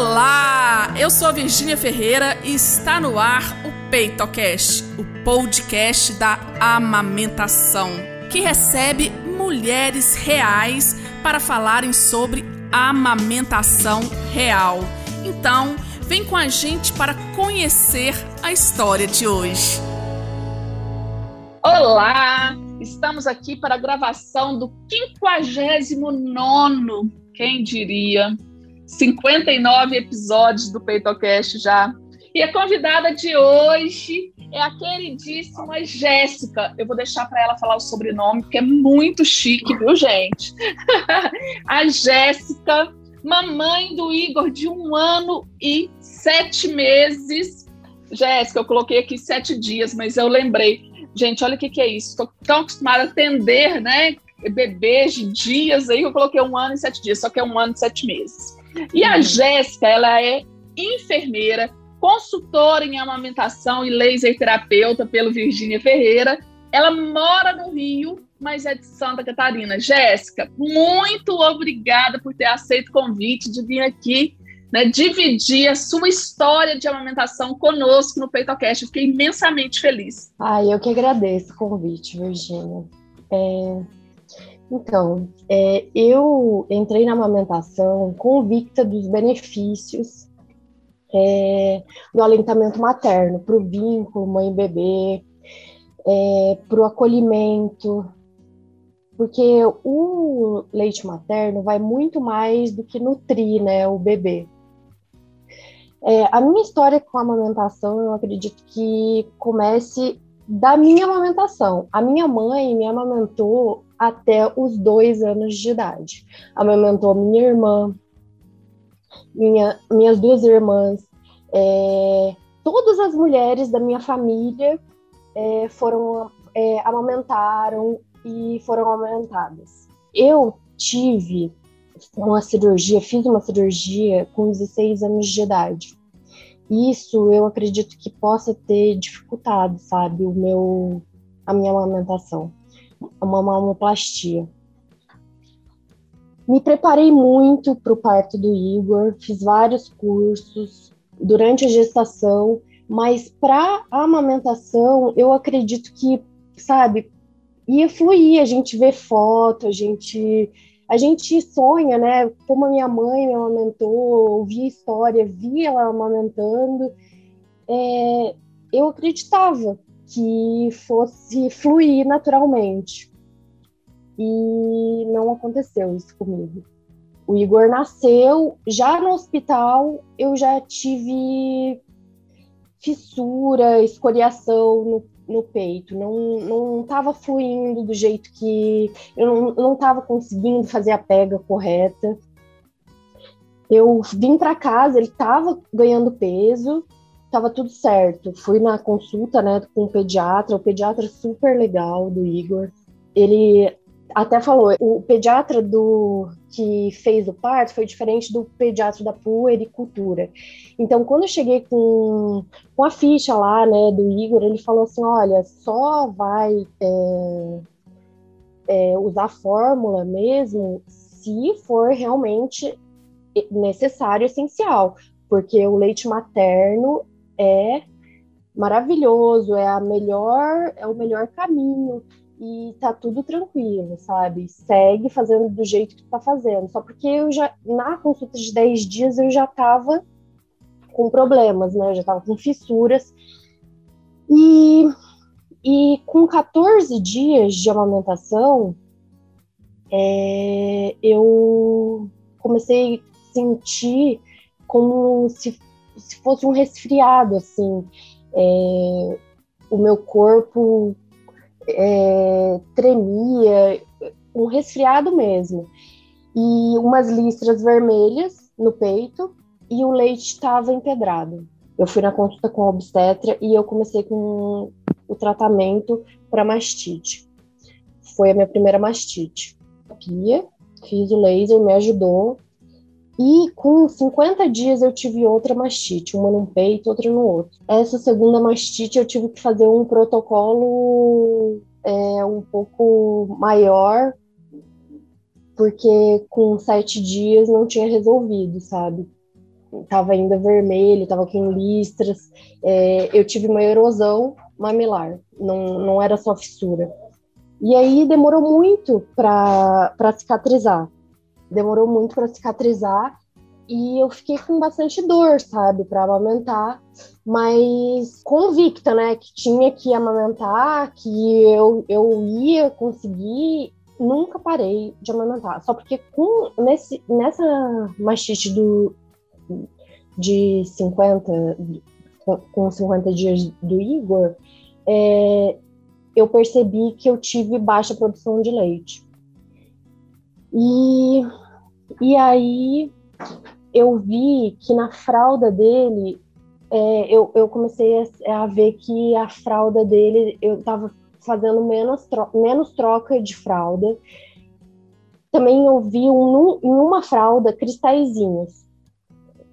Olá, eu sou a Virgínia Ferreira e está no ar o PeitoCast, o podcast da amamentação, que recebe mulheres reais para falarem sobre amamentação real. Então, vem com a gente para conhecer a história de hoje. Olá, estamos aqui para a gravação do 59 quem diria, 59 episódios do PeitoCast já. E a convidada de hoje é a queridíssima Jéssica. Eu vou deixar para ela falar o sobrenome, porque é muito chique, viu, gente? a Jéssica, mamãe do Igor, de um ano e sete meses. Jéssica, eu coloquei aqui sete dias, mas eu lembrei. Gente, olha o que, que é isso. Estou tão acostumada a atender, né? Bebês de dias aí, eu coloquei um ano e sete dias, só que é um ano e sete meses. E a uhum. Jéssica, ela é enfermeira, consultora em amamentação e laser terapeuta pelo Virgínia Ferreira. Ela mora no Rio, mas é de Santa Catarina. Jéssica, muito obrigada por ter aceito o convite de vir aqui né, dividir a sua história de amamentação conosco no PeitoCast. Eu fiquei imensamente feliz. Ah, eu que agradeço o convite, Virgínia. É... Então, é, eu entrei na amamentação convicta dos benefícios é, do alentamento materno, para o vínculo mãe-bebê, é, para o acolhimento, porque o leite materno vai muito mais do que nutrir né, o bebê. É, a minha história com a amamentação, eu acredito que comece da minha amamentação. A minha mãe me amamentou até os dois anos de idade. Amamentou minha irmã, minha, minhas duas irmãs, é, todas as mulheres da minha família é, foram é, amamentaram e foram amamentadas. Eu tive uma cirurgia, fiz uma cirurgia com 16 anos de idade. Isso eu acredito que possa ter dificultado, sabe, o meu a minha amamentação, uma mamoplastia. Me preparei muito para o parto do Igor, fiz vários cursos durante a gestação, mas para a amamentação, eu acredito que, sabe, ia fluir, a gente vê foto, a gente a gente sonha, né? Como a minha mãe me amamentou, ouvia história, via ela amamentando. É, eu acreditava que fosse fluir naturalmente. E não aconteceu isso comigo. O Igor nasceu, já no hospital eu já tive fissura, escoriação no, no peito, não não estava fluindo do jeito que eu não estava conseguindo fazer a pega correta. Eu vim para casa, ele estava ganhando peso, estava tudo certo. Fui na consulta, né, com o pediatra, o pediatra super legal do Igor. Ele até falou, o pediatra do que fez o parto foi diferente do pediatra da puericultura. Então, quando eu cheguei com, com a ficha lá, né, do Igor, ele falou assim, olha, só vai é, é, usar fórmula mesmo se for realmente necessário, essencial, porque o leite materno é maravilhoso, é a melhor, é o melhor caminho e tá tudo tranquilo, sabe? Segue fazendo do jeito que tu tá fazendo. Só porque eu já, na consulta de 10 dias, eu já tava com problemas, né? Eu já tava com fissuras. E, e com 14 dias de amamentação, é, eu comecei a sentir como se, se fosse um resfriado, assim. É, o meu corpo é, tremia, um resfriado mesmo. E umas listras vermelhas no peito e o leite estava empedrado. Eu fui na consulta com a obstetra e eu comecei com o tratamento para mastite. Foi a minha primeira mastite. Fiz o laser, me ajudou. E com 50 dias eu tive outra mastite, uma num peito, outra no outro. Essa segunda mastite eu tive que fazer um protocolo é, um pouco maior, porque com sete dias não tinha resolvido, sabe? estava ainda vermelho, estava com listras. É, eu tive uma erosão mamilar, não, não era só fissura. E aí demorou muito para cicatrizar. Demorou muito para cicatrizar e eu fiquei com bastante dor, sabe, para amamentar, mas convicta, né, que tinha que amamentar, que eu, eu ia conseguir, nunca parei de amamentar. Só porque com, nesse, nessa mastite do, de 50, com 50 dias do Igor, é, eu percebi que eu tive baixa produção de leite. E, e aí eu vi que na fralda dele, é, eu, eu comecei a, a, ver que a fralda dele, eu estava fazendo menos, tro menos troca de fralda. Também eu vi um, em uma fralda cristalzinhos.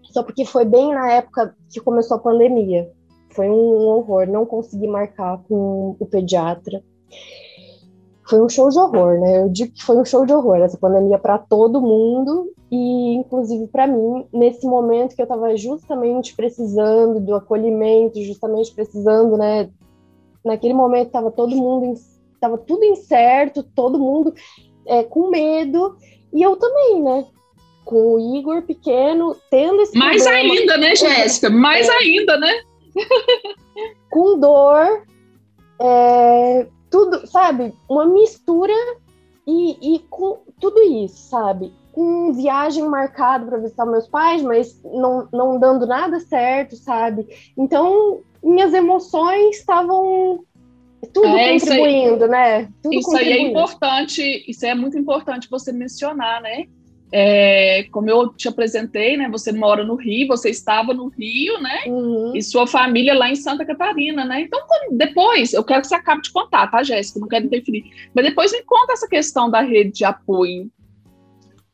Só porque foi bem na época que começou a pandemia. Foi um horror, não consegui marcar com o pediatra. Foi um show de horror, né? Eu digo que foi um show de horror essa pandemia para todo mundo e inclusive para mim, nesse momento que eu estava justamente precisando do acolhimento, justamente precisando, né? Naquele momento estava todo mundo, estava tudo incerto, todo mundo é, com medo e eu também, né? Com o Igor pequeno, tendo esse Mais problema, ainda, né, Jéssica? Mais é, ainda, né? com dor, é, tudo, sabe? Uma mistura e, e com tudo isso, sabe? com viagem marcada para visitar meus pais, mas não, não dando nada certo, sabe? Então, minhas emoções estavam tudo é, contribuindo, aí, né? Tudo isso aí é importante, isso é muito importante você mencionar, né? É, como eu te apresentei, né? Você mora no Rio, você estava no Rio, né? Uhum. E sua família lá em Santa Catarina, né? Então, depois, eu quero que você acabe de contar, tá, Jéssica? Não quero interferir. Mas depois me conta essa questão da rede de apoio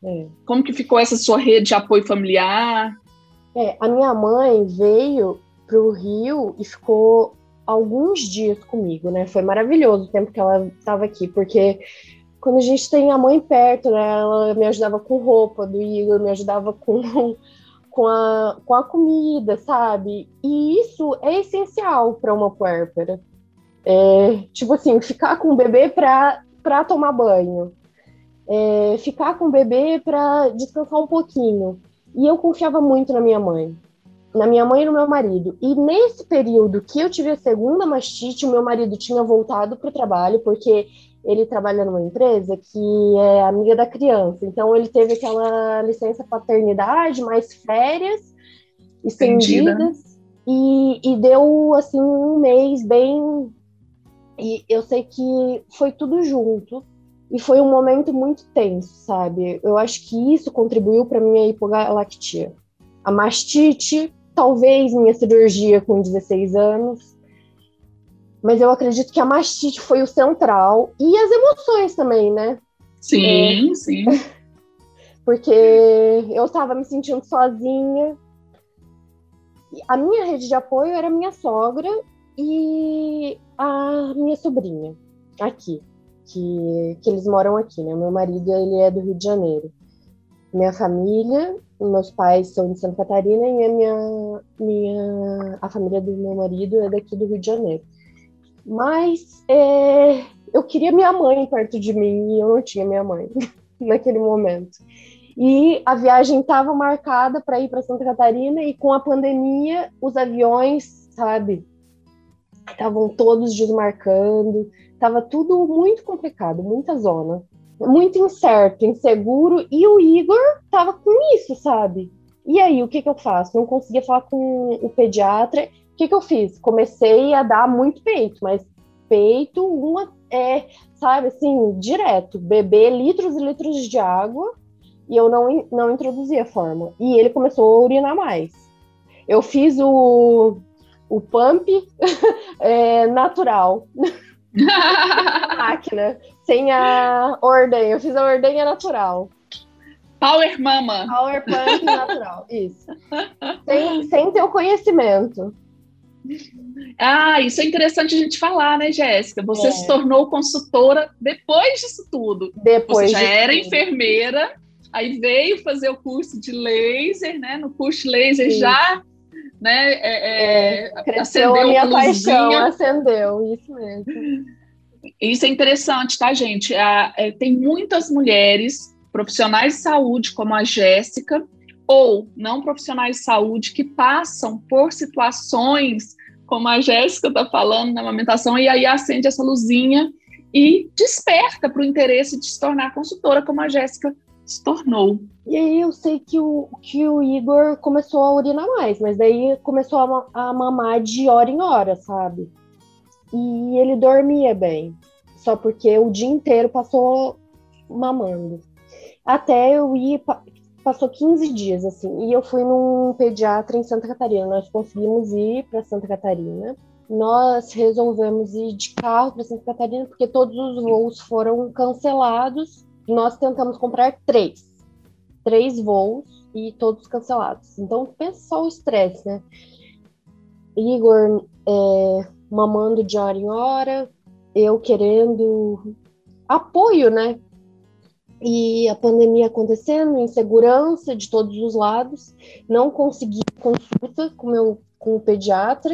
é. Como que ficou essa sua rede de apoio familiar? É, a minha mãe veio para o Rio e ficou alguns dias comigo, né? Foi maravilhoso o tempo que ela estava aqui, porque quando a gente tem a mãe perto, né? Ela me ajudava com roupa do Igor, me ajudava com, com, a, com a comida, sabe? E isso é essencial para uma puérpera. É, tipo assim, ficar com o bebê para tomar banho, é, ficar com o bebê para descansar um pouquinho. E eu confiava muito na minha mãe, na minha mãe e no meu marido. E nesse período que eu tive a segunda mastite, o meu marido tinha voltado para o trabalho, porque ele trabalha numa empresa que é amiga da criança. Então ele teve aquela licença paternidade, mais férias estendidas. E, e deu assim um mês bem. E eu sei que foi tudo junto. E foi um momento muito tenso, sabe? Eu acho que isso contribuiu para minha hipogalactia. A mastite, talvez minha cirurgia com 16 anos, mas eu acredito que a mastite foi o central e as emoções também, né? Sim, é, sim. Porque eu estava me sentindo sozinha. A minha rede de apoio era minha sogra e a minha sobrinha aqui que, que eles moram aqui, né? Meu marido, ele é do Rio de Janeiro. Minha família, meus pais são de Santa Catarina e a minha, minha, a família do meu marido é daqui do Rio de Janeiro. Mas é, eu queria minha mãe perto de mim e eu não tinha minha mãe naquele momento. E a viagem estava marcada para ir para Santa Catarina e com a pandemia os aviões, sabe, estavam todos desmarcando, Tava tudo muito complicado, muita zona. Muito incerto, inseguro. E o Igor tava com isso, sabe? E aí, o que que eu faço? Não conseguia falar com o pediatra. O que que eu fiz? Comecei a dar muito peito, mas peito, uma, é, sabe, assim, direto. Beber litros e litros de água e eu não, não introduzia forma. E ele começou a urinar mais. Eu fiz o, o pump é, natural. máquina, sem a ordenha. Eu fiz a ordenha natural. Power Mama. Power Punk natural, isso. Sem, sem ter o conhecimento. Ah, isso é interessante a gente falar, né, Jéssica? Você é. se tornou consultora depois disso tudo. Depois Você já era tudo. enfermeira, aí veio fazer o curso de laser, né? No curso laser Sim. já né? É, é, acendeu a minha paixão, acendeu, isso mesmo. Isso é interessante, tá, gente? É, tem muitas mulheres profissionais de saúde, como a Jéssica, ou não profissionais de saúde, que passam por situações como a Jéssica está falando na amamentação, e aí acende essa luzinha e desperta para o interesse de se tornar consultora, como a Jéssica se tornou. E aí eu sei que o, que o Igor começou a urinar mais, mas daí começou a, a mamar de hora em hora, sabe? E ele dormia bem, só porque o dia inteiro passou mamando. Até eu ir, passou 15 dias, assim, e eu fui num pediatra em Santa Catarina. Nós conseguimos ir para Santa Catarina. Nós resolvemos ir de carro para Santa Catarina porque todos os voos foram cancelados nós tentamos comprar três. Três voos e todos cancelados. Então, pensa só o estresse, né? Igor é, mamando de hora em hora, eu querendo apoio, né? E a pandemia acontecendo, insegurança de todos os lados, não consegui consulta com, meu, com o pediatra.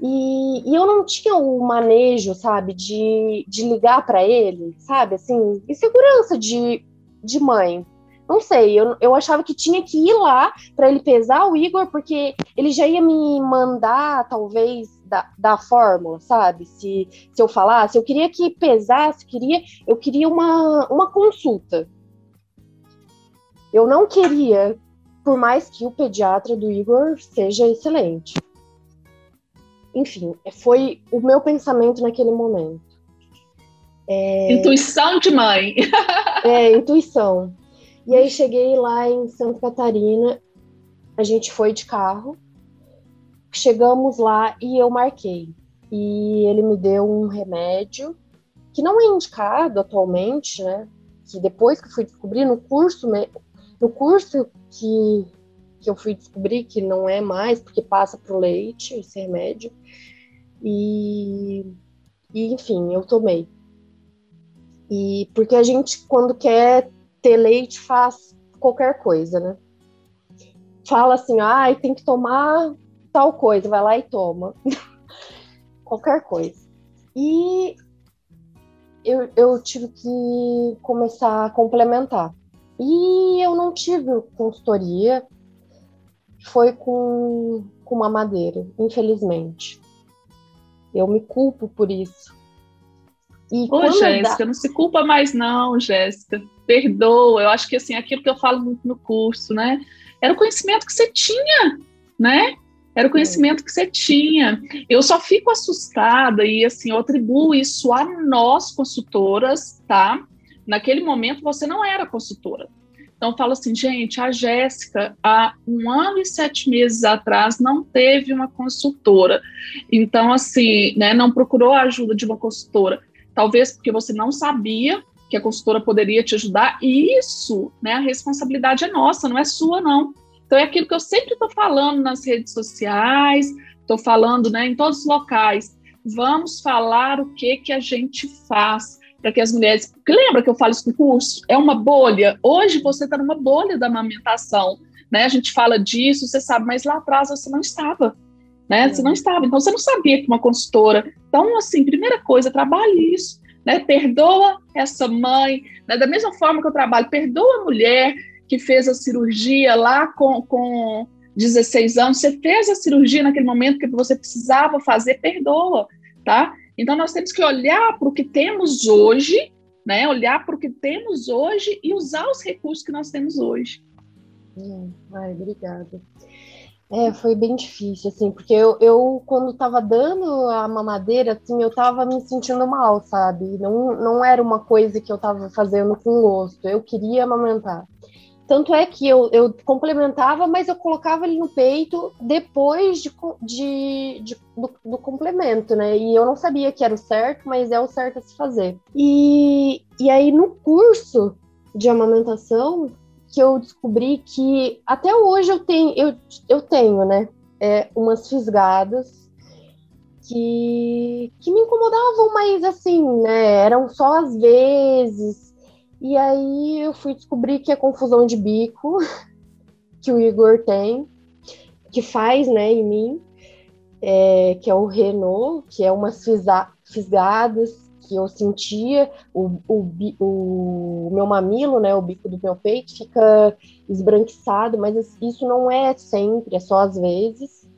E, e, eu não tinha o manejo, sabe, de, de ligar para ele, sabe, assim, insegurança de, de mãe. Não sei, eu, eu achava que tinha que ir lá para ele pesar o Igor, porque ele já ia me mandar, talvez, da, da fórmula, sabe? Se, se eu falasse, eu queria que pesasse, queria, eu queria uma, uma consulta. Eu não queria, por mais que o pediatra do Igor seja excelente enfim, foi o meu pensamento naquele momento. É... Intuição de mãe. é, intuição. E aí cheguei lá em Santa Catarina, a gente foi de carro, chegamos lá e eu marquei. E ele me deu um remédio que não é indicado atualmente, né? Que depois que fui descobrir no curso, no curso que que eu fui descobrir que não é mais, porque passa para o leite esse remédio. E, e, enfim, eu tomei. E porque a gente, quando quer ter leite, faz qualquer coisa, né? Fala assim, ai, ah, tem que tomar tal coisa, vai lá e toma. qualquer coisa. E eu, eu tive que começar a complementar. E eu não tive consultoria, foi com, com uma madeira, infelizmente. Eu me culpo por isso. E Ô, Jéssica, dá... não se culpa mais não, Jéssica. Perdoa. Eu acho que assim, aquilo que eu falo muito no curso, né? Era o conhecimento que você tinha, né? Era o conhecimento é. que você tinha. Eu só fico assustada e assim, eu atribuo isso a nós consultoras, tá? Naquele momento você não era consultora. Então, falo assim, gente, a Jéssica, há um ano e sete meses atrás, não teve uma consultora. Então, assim, né, não procurou a ajuda de uma consultora. Talvez porque você não sabia que a consultora poderia te ajudar. E isso, né, a responsabilidade é nossa, não é sua, não. Então, é aquilo que eu sempre estou falando nas redes sociais, estou falando né, em todos os locais. Vamos falar o que, que a gente faz para que as mulheres. Lembra que eu falo isso no curso? É uma bolha. Hoje você está numa bolha da amamentação. Né? A gente fala disso, você sabe, mas lá atrás você não estava. Né? Você não estava. Então você não sabia que uma consultora. Então, assim, primeira coisa, trabalhe isso. Né? Perdoa essa mãe. Né? Da mesma forma que eu trabalho, perdoa a mulher que fez a cirurgia lá com, com 16 anos. Você fez a cirurgia naquele momento que você precisava fazer, perdoa. Tá? Então, nós temos que olhar para o que temos hoje, né? olhar para o que temos hoje e usar os recursos que nós temos hoje. Hum, ai, obrigada. É, foi bem difícil, assim, porque eu, eu quando estava dando a mamadeira, assim, eu estava me sentindo mal, sabe? Não, não era uma coisa que eu estava fazendo com gosto, eu queria amamentar. Tanto é que eu, eu complementava, mas eu colocava ele no peito depois de, de, de do, do, complemento, né? E eu não sabia que era o certo, mas é o certo a se fazer. E, e aí, no curso de amamentação, que eu descobri que até hoje eu tenho, eu, eu tenho, né? É, umas fisgadas que, que me incomodavam, mas assim, né? Eram só às vezes E aí eu fui descobrir que é confusão de bico que o Igor tem, que faz, né, em mim, é, que é o Renault, que é umas fisgadas que eu sentia, o, o, o, meu mamilo, né, o bico do meu peito fica esbranquiçado, mas isso não é sempre, é só às vezes.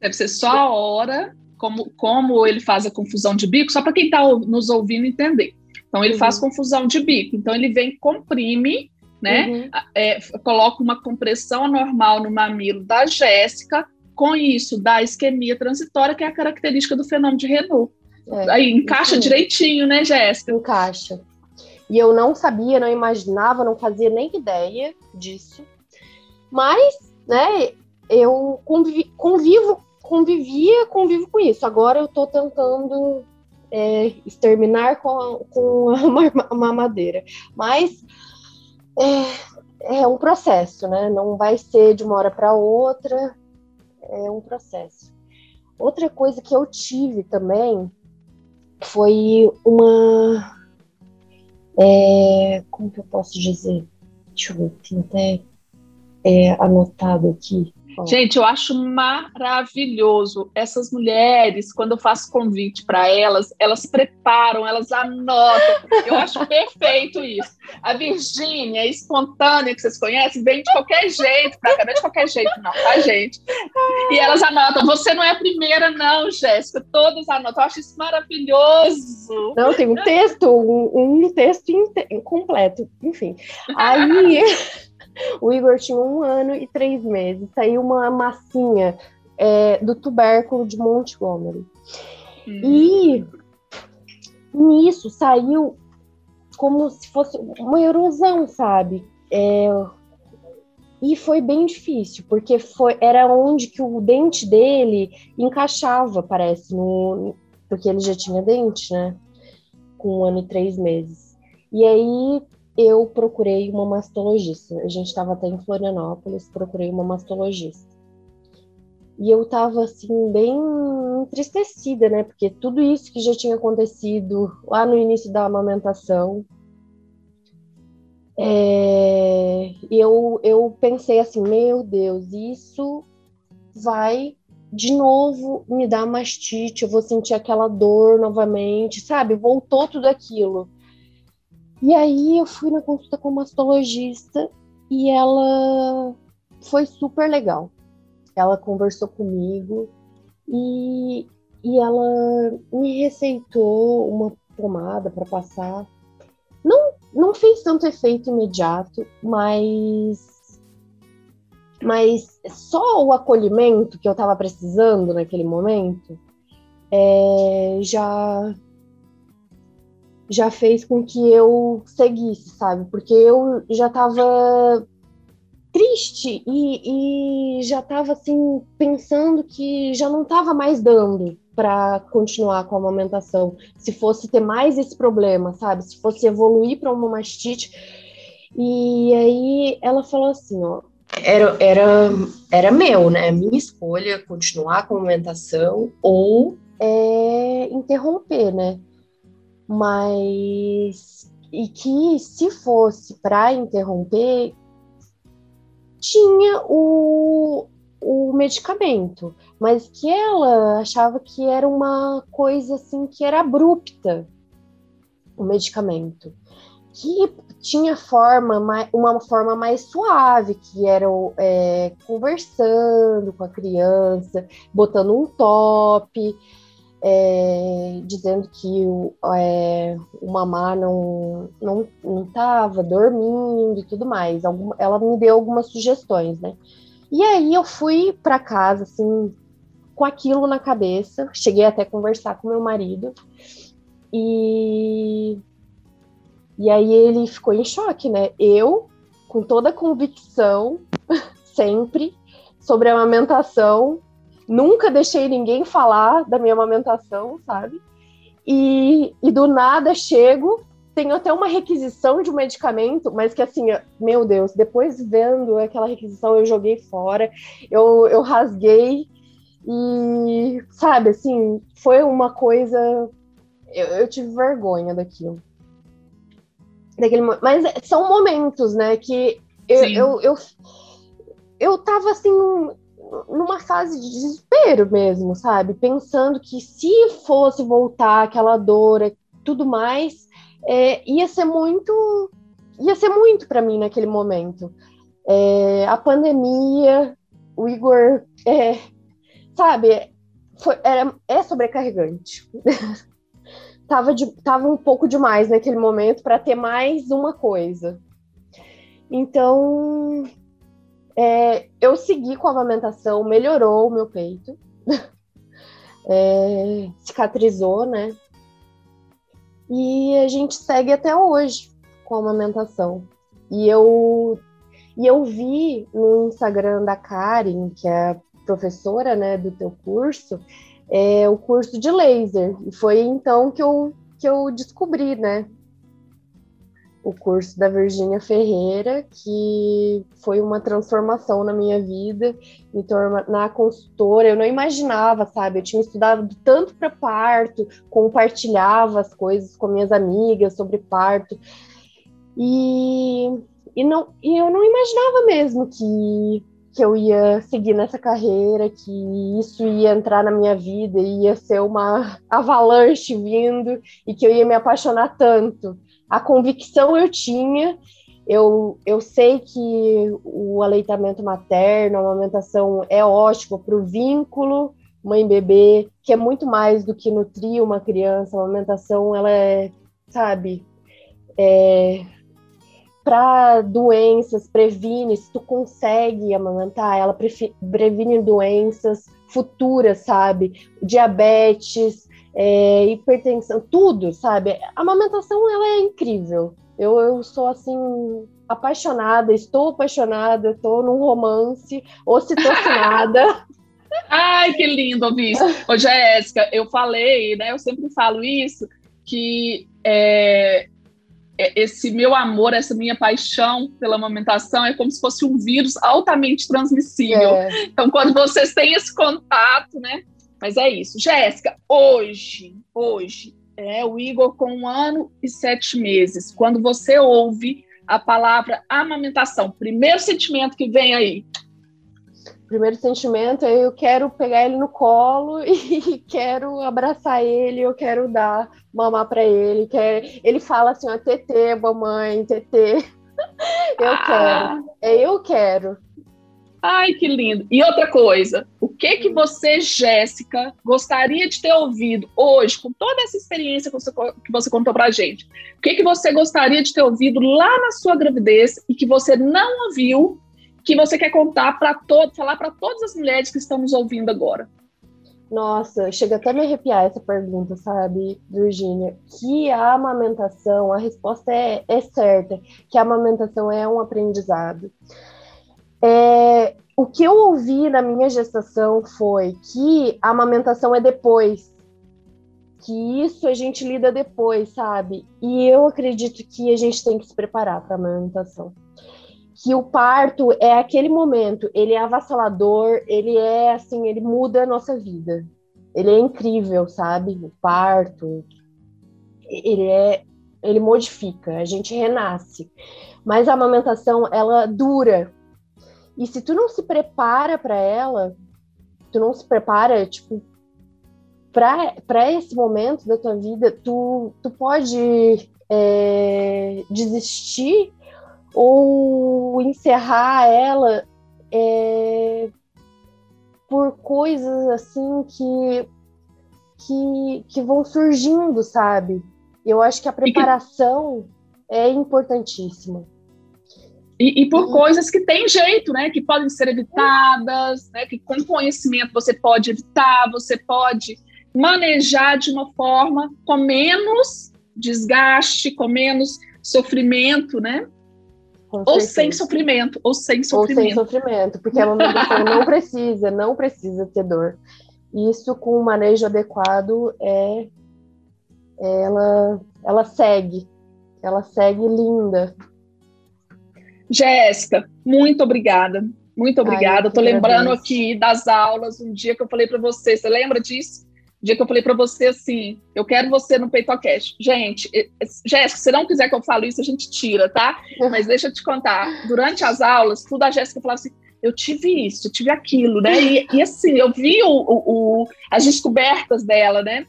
Deve ser só a hora, como, como ele faz a confusão de bico, só para quem está nos ouvindo entender. Então, ele uhum. faz confusão de bico. Então, ele vem, comprime, né? Uhum. É, coloca uma compressão normal no mamilo da Jéssica, com isso dá isquemia transitória, que é a característica do fenômeno de Renault. É, Aí encaixa direitinho, né, Jéssica? Encaixa. E eu não sabia, não imaginava, não fazia nem ideia disso. Mas, né, eu convivi, convivo, convivia, convivo com isso. Agora eu tô tentando é, exterminar com, a, com a mamadeira. Mas é, é um processo, né? Não vai ser de uma hora para outra, é um processo. Outra coisa que eu tive também foi uma. É, como que eu posso dizer? Deixa eu ver, tem até é, anotado aqui. Gente, eu acho maravilhoso essas mulheres, quando eu faço convite para elas, elas preparam, elas anotam. Eu acho perfeito isso. A Virgínia, espontânea, que vocês conhecem, vem de qualquer jeito, pra cá, não é de qualquer jeito, não, tá, gente? E elas anotam. Você não é a primeira, não, Jéssica. Todas anotam. Eu acho isso maravilhoso. Não, tem um texto, um, um texto completo, enfim. Aí. O Igor tinha um ano e três meses. Saiu uma massinha é, do tubérculo de Montgomery. Uhum. E nisso saiu como se fosse uma erosão, sabe? É, e foi bem difícil, porque foi, era onde que o dente dele encaixava, parece, no, porque ele já tinha dente, né? Com um ano e três meses. E aí eu procurei uma mastologista. A gente estava até em Florianópolis, procurei uma mastologista. E eu estava assim bem entristecida, né? Porque tudo isso que já tinha acontecido lá no início da amamentação, é, eu, eu pensei assim, meu Deus, isso vai de novo me dar mastite, eu vou sentir aquela dor novamente, sabe? Voltou tudo aquilo. E aí eu fui na consulta com uma mastologista e ela foi super legal. Ela conversou comigo e, e ela me receitou uma pomada para passar. Não, não fez tanto efeito imediato, mas mas só o acolhimento que eu estava precisando naquele momento é, já já fez com que eu seguisse, sabe? Porque eu já estava triste e, e já estava assim pensando que já não estava mais dando para continuar com a amamentação. Se fosse ter mais esse problema, sabe? Se fosse evoluir para uma mastite. E aí ela falou assim, ó, era, era, era meu, né? Minha escolha continuar com a amamentação ou é, interromper, né? Mas e que se fosse para interromper tinha o, o medicamento, mas que ela achava que era uma coisa assim que era abrupta o medicamento, que tinha forma uma forma mais suave, que era é, conversando com a criança, botando um top é, dizendo que o, é, o mamá não não não estava dormindo e tudo mais. Alguma, ela me deu algumas sugestões, né? E aí eu fui para casa assim com aquilo na cabeça. Cheguei até a conversar com meu marido e e aí ele ficou em choque, né? Eu com toda a convicção sempre sobre a amamentação Nunca deixei ninguém falar da minha amamentação, sabe? E, e do nada chego, tenho até uma requisição de um medicamento, mas que assim, meu Deus, depois vendo aquela requisição, eu joguei fora, eu, eu rasguei e, sabe, assim, foi uma coisa. Eu, eu tive vergonha daquilo. daquele, mas são momentos, né, que eu, eu, eu, eu tava assim numa fase de desespero mesmo, sabe? Pensando que se fosse voltar aquela dor tudo mais, é, ia ser muito, ia ser muito para mim naquele momento. É, a pandemia, o Igor, é, sabe, foi, era, é sobrecarregante. tava, de, tava um pouco demais naquele momento para ter mais uma coisa. Então, é, eu segui com a amamentação, melhorou o meu peito, é, cicatrizou, né? E a gente segue até hoje com a amamentação. E eu, e eu vi no Instagram da Karen, que é professora né, do teu curso, é, o curso de laser. E foi então que eu, que eu descobri, né? O curso da Virgínia Ferreira, que foi uma transformação na minha vida, me tornar consultora. Eu não imaginava, sabe? Eu tinha estudado tanto para parto, compartilhava as coisas com minhas amigas sobre parto. E, e, não, e eu não imaginava mesmo que que eu ia seguir nessa carreira, que isso ia entrar na minha vida, ia ser uma avalanche vindo e que eu ia me apaixonar tanto. A convicção eu tinha, eu, eu sei que o aleitamento materno, a amamentação é ótimo para o vínculo mãe-bebê, que é muito mais do que nutrir uma criança. A amamentação, ela é, sabe, é, para doenças, previne, se tu consegue amamentar, ela previne doenças futuras, sabe? Diabetes, é, hipertensão, tudo, sabe? A amamentação, ela é incrível. Eu, eu sou, assim, apaixonada, estou apaixonada, estou num romance, ocitocinada. Ai, que lindo ouvir isso. Ô, Jéssica, eu falei, né? Eu sempre falo isso, que é, é, esse meu amor, essa minha paixão pela amamentação é como se fosse um vírus altamente transmissível. É. Então, quando vocês têm esse contato, né? Mas é isso. Jéssica, hoje, hoje, é o Igor com um ano e sete meses. Quando você ouve a palavra amamentação, primeiro sentimento que vem aí? primeiro sentimento é eu quero pegar ele no colo e quero abraçar ele, eu quero dar mamar para ele. Quer... Ele fala assim, ó, TT, mamãe, TT. Eu ah. quero. É eu quero. Ai, que lindo. E outra coisa, o que que você, Jéssica, gostaria de ter ouvido hoje, com toda essa experiência que você, que você contou pra gente? O que que você gostaria de ter ouvido lá na sua gravidez e que você não ouviu que você quer contar para todos, falar para todas as mulheres que estão nos ouvindo agora? Nossa, chega até a me arrepiar essa pergunta, sabe, Virgínia? Que a amamentação, a resposta é, é certa, que a amamentação é um aprendizado. É, o que eu ouvi na minha gestação foi que a amamentação é depois, que isso a gente lida depois, sabe? E eu acredito que a gente tem que se preparar para a amamentação que o parto é aquele momento, ele é avassalador, ele é assim, ele muda a nossa vida. Ele é incrível, sabe? O parto, ele é, ele modifica, a gente renasce. Mas a amamentação, ela dura. E se tu não se prepara para ela, tu não se prepara, tipo, para esse momento da tua vida, tu, tu pode é, desistir ou encerrar ela é, por coisas assim que, que, que vão surgindo, sabe? Eu acho que a preparação é importantíssima. E, e, por e... coisas que tem jeito, né? Que podem ser evitadas, né? Que com conhecimento você pode evitar, você pode manejar de uma forma com menos desgaste, com menos sofrimento, né? ou sem sofrimento, ou sem sofrimento. Ou sem sofrimento, porque a amamentação não precisa, não precisa ter dor. Isso com o manejo adequado é, é ela ela segue, ela segue linda. Jéssica, muito obrigada. Muito obrigada. Estou lembrando aqui das aulas, um dia que eu falei para você. Você lembra disso? O dia que eu falei para você assim, eu quero você no PeitoCast. Gente, Jéssica, se não quiser que eu fale isso, a gente tira, tá? Mas deixa eu te contar. Durante as aulas, tudo a Jéssica falava assim, eu tive isso, eu tive aquilo, né? E, e assim, eu vi o, o, o, as descobertas dela, né?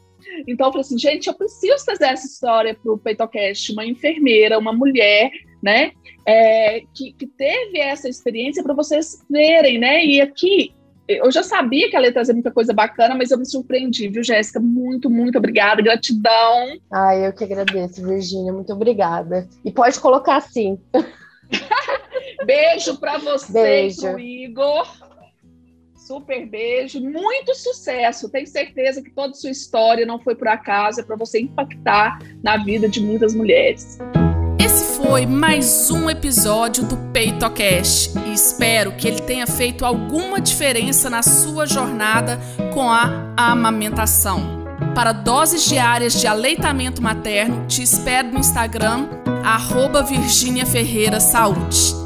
Então eu falei assim, gente, eu preciso trazer essa história para o PeitoCast, uma enfermeira, uma mulher, né? É, que, que teve essa experiência para vocês verem, né? E aqui eu já sabia que ela ia trazer muita coisa bacana, mas eu me surpreendi, viu, Jéssica? Muito, muito obrigada, gratidão. Ai, eu que agradeço, Virgínia, muito obrigada. E pode colocar assim. Beijo para você beijo. Igor. Super beijo, muito sucesso. Tenho certeza que toda sua história não foi por acaso, é para você impactar na vida de muitas mulheres. Esse foi mais um episódio do PeitoCast e espero que ele tenha feito alguma diferença na sua jornada com a amamentação. Para doses diárias de aleitamento materno, te espero no Instagram, arroba Virginia Ferreira Saúde.